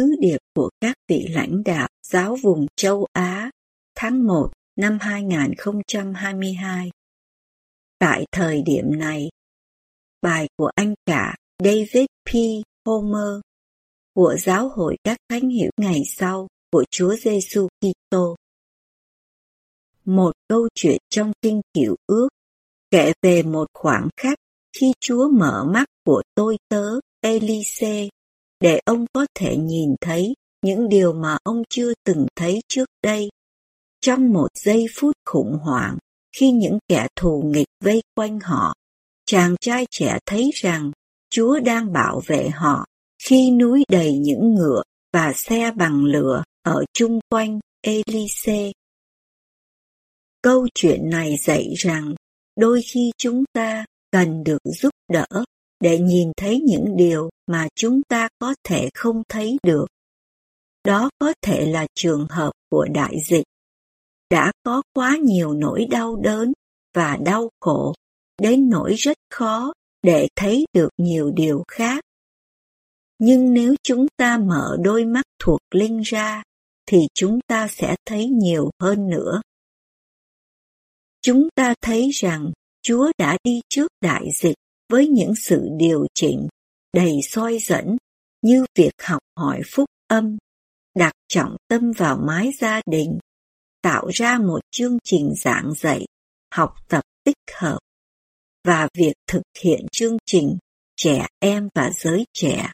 Sứ điệp của các vị lãnh đạo giáo vùng châu Á tháng 1 năm 2022 Tại thời điểm này, bài của anh cả David P. Homer của Giáo hội các thánh hiểu ngày sau của Chúa Giêsu Kitô. Một câu chuyện trong kinh cựu ước kể về một khoảng khắc khi Chúa mở mắt của tôi tớ Elise để ông có thể nhìn thấy những điều mà ông chưa từng thấy trước đây. Trong một giây phút khủng hoảng, khi những kẻ thù nghịch vây quanh họ, chàng trai trẻ thấy rằng Chúa đang bảo vệ họ khi núi đầy những ngựa và xe bằng lửa ở chung quanh Elise. Câu chuyện này dạy rằng đôi khi chúng ta cần được giúp đỡ để nhìn thấy những điều mà chúng ta có thể không thấy được. Đó có thể là trường hợp của đại dịch. Đã có quá nhiều nỗi đau đớn và đau khổ, đến nỗi rất khó để thấy được nhiều điều khác. Nhưng nếu chúng ta mở đôi mắt thuộc linh ra, thì chúng ta sẽ thấy nhiều hơn nữa. Chúng ta thấy rằng Chúa đã đi trước đại dịch với những sự điều chỉnh đầy soi dẫn như việc học hỏi phúc âm, đặt trọng tâm vào mái gia đình, tạo ra một chương trình giảng dạy, học tập tích hợp và việc thực hiện chương trình trẻ em và giới trẻ.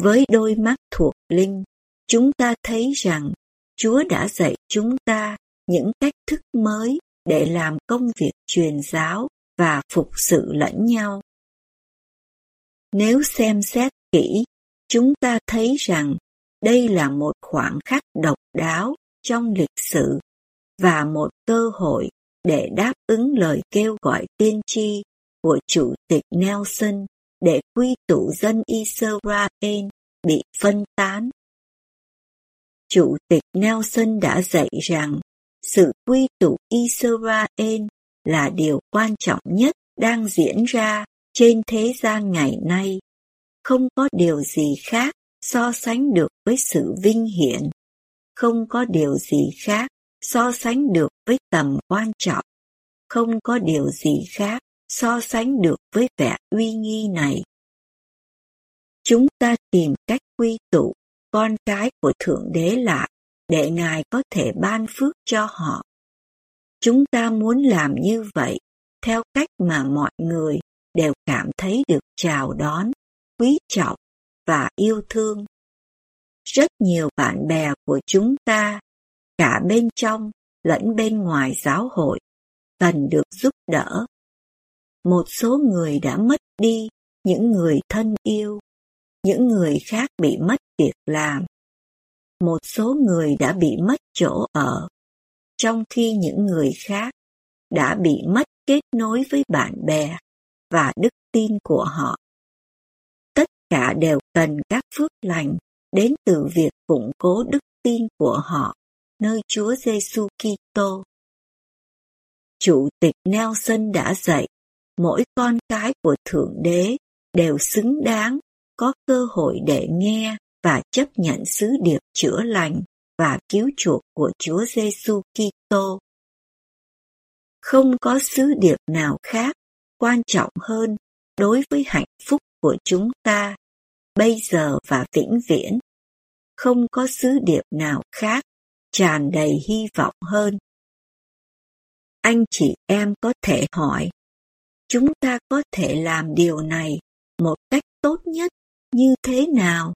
Với đôi mắt thuộc linh, chúng ta thấy rằng Chúa đã dạy chúng ta những cách thức mới để làm công việc truyền giáo và phục sự lẫn nhau. Nếu xem xét kỹ, chúng ta thấy rằng đây là một khoảng khắc độc đáo trong lịch sử và một cơ hội để đáp ứng lời kêu gọi tiên tri của Chủ tịch Nelson để quy tụ dân Israel bị phân tán. Chủ tịch Nelson đã dạy rằng sự quy tụ Israel là điều quan trọng nhất đang diễn ra trên thế gian ngày nay. Không có điều gì khác so sánh được với sự vinh hiển. Không có điều gì khác so sánh được với tầm quan trọng. Không có điều gì khác so sánh được với vẻ uy nghi này. Chúng ta tìm cách quy tụ con cái của Thượng Đế lại để Ngài có thể ban phước cho họ. Chúng ta muốn làm như vậy theo cách mà mọi người đều cảm thấy được chào đón, quý trọng và yêu thương. Rất nhiều bạn bè của chúng ta, cả bên trong lẫn bên ngoài giáo hội, cần được giúp đỡ. Một số người đã mất đi những người thân yêu, những người khác bị mất việc làm. Một số người đã bị mất chỗ ở, trong khi những người khác đã bị mất kết nối với bạn bè và đức tin của họ. Tất cả đều cần các phước lành đến từ việc củng cố đức tin của họ nơi Chúa Giêsu Kitô. Chủ tịch Nelson đã dạy, mỗi con cái của Thượng Đế đều xứng đáng có cơ hội để nghe và chấp nhận sứ điệp chữa lành và cứu chuộc của Chúa Giêsu Kitô. Không có sứ điệp nào khác quan trọng hơn đối với hạnh phúc của chúng ta bây giờ và vĩnh viễn. Không có sứ điệp nào khác tràn đầy hy vọng hơn. Anh chị em có thể hỏi, chúng ta có thể làm điều này một cách tốt nhất như thế nào?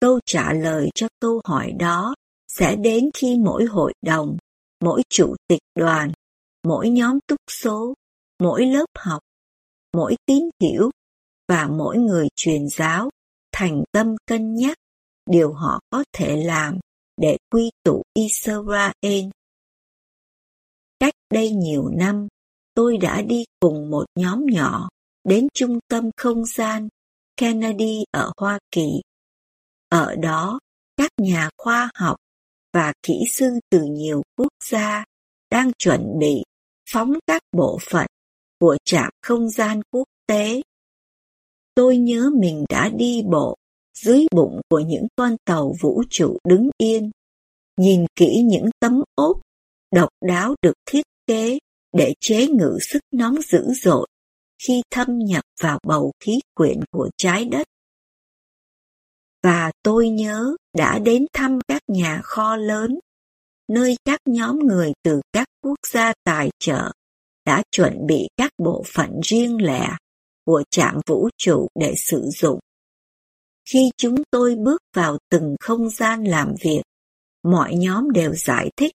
Câu trả lời cho câu hỏi đó sẽ đến khi mỗi hội đồng, mỗi chủ tịch đoàn, mỗi nhóm túc số mỗi lớp học mỗi tín hiểu và mỗi người truyền giáo thành tâm cân nhắc điều họ có thể làm để quy tụ Israel. Cách đây nhiều năm, tôi đã đi cùng một nhóm nhỏ đến trung tâm không gian Kennedy ở Hoa Kỳ. Ở đó, các nhà khoa học và kỹ sư từ nhiều quốc gia đang chuẩn bị phóng các bộ phận của trạm không gian quốc tế. Tôi nhớ mình đã đi bộ dưới bụng của những con tàu vũ trụ đứng yên, nhìn kỹ những tấm ốp độc đáo được thiết kế để chế ngự sức nóng dữ dội khi thâm nhập vào bầu khí quyển của trái đất. Và tôi nhớ đã đến thăm các nhà kho lớn, nơi các nhóm người từ các quốc gia tài trợ đã chuẩn bị các bộ phận riêng lẻ của trạm vũ trụ để sử dụng. Khi chúng tôi bước vào từng không gian làm việc, mọi nhóm đều giải thích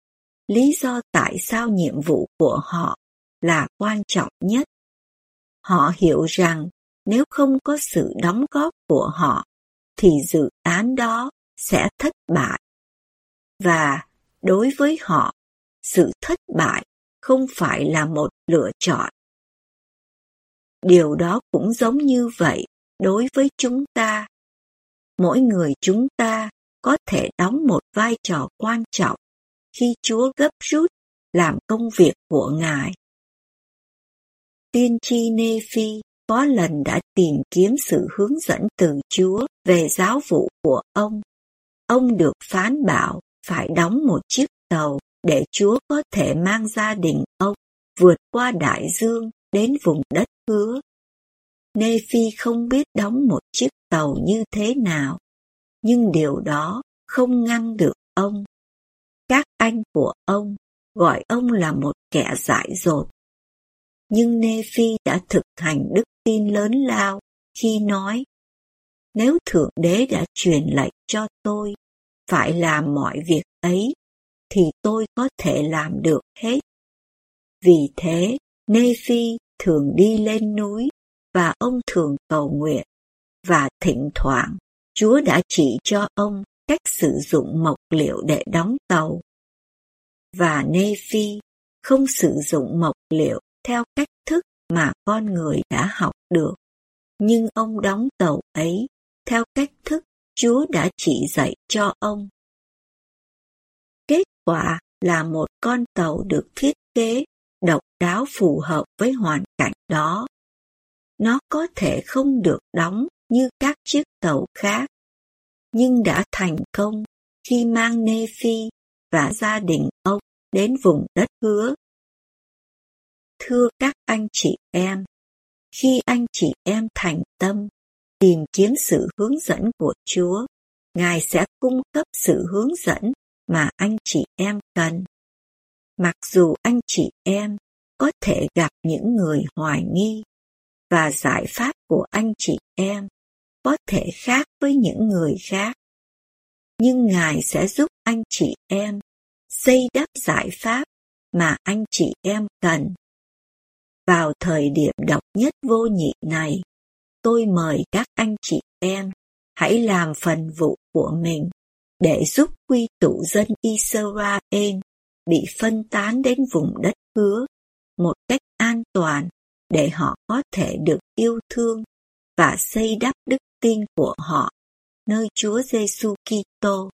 lý do tại sao nhiệm vụ của họ là quan trọng nhất. Họ hiểu rằng nếu không có sự đóng góp của họ, thì dự án đó sẽ thất bại. Và đối với họ, sự thất bại không phải là một lựa chọn. Điều đó cũng giống như vậy đối với chúng ta. Mỗi người chúng ta có thể đóng một vai trò quan trọng khi Chúa gấp rút làm công việc của Ngài. Tiên tri Nephi có lần đã tìm kiếm sự hướng dẫn từ Chúa về giáo vụ của ông. Ông được phán bảo phải đóng một chiếc tàu để Chúa có thể mang gia đình ông vượt qua đại dương đến vùng đất hứa. Nephi không biết đóng một chiếc tàu như thế nào, nhưng điều đó không ngăn được ông. Các anh của ông gọi ông là một kẻ dại dột. Nhưng Nephi đã thực hành đức tin lớn lao khi nói nếu Thượng Đế đã truyền lệnh cho tôi phải làm mọi việc ấy, thì tôi có thể làm được hết. Vì thế, Nephi thường đi lên núi và ông thường cầu nguyện và thỉnh thoảng Chúa đã chỉ cho ông cách sử dụng mộc liệu để đóng tàu. Và Nephi không sử dụng mộc liệu theo cách mà con người đã học được, nhưng ông đóng tàu ấy theo cách thức Chúa đã chỉ dạy cho ông. Kết quả là một con tàu được thiết kế độc đáo phù hợp với hoàn cảnh đó. Nó có thể không được đóng như các chiếc tàu khác, nhưng đã thành công khi mang Nephi và gia đình ông đến vùng đất hứa. Thưa các anh chị em, khi anh chị em thành tâm tìm kiếm sự hướng dẫn của Chúa, Ngài sẽ cung cấp sự hướng dẫn mà anh chị em cần. Mặc dù anh chị em có thể gặp những người hoài nghi và giải pháp của anh chị em có thể khác với những người khác, nhưng Ngài sẽ giúp anh chị em xây đắp giải pháp mà anh chị em cần. Vào thời điểm độc nhất vô nhị này, tôi mời các anh chị em hãy làm phần vụ của mình để giúp quy tụ dân Israel bị phân tán đến vùng đất hứa một cách an toàn để họ có thể được yêu thương và xây đắp đức tin của họ nơi Chúa Giêsu Kitô.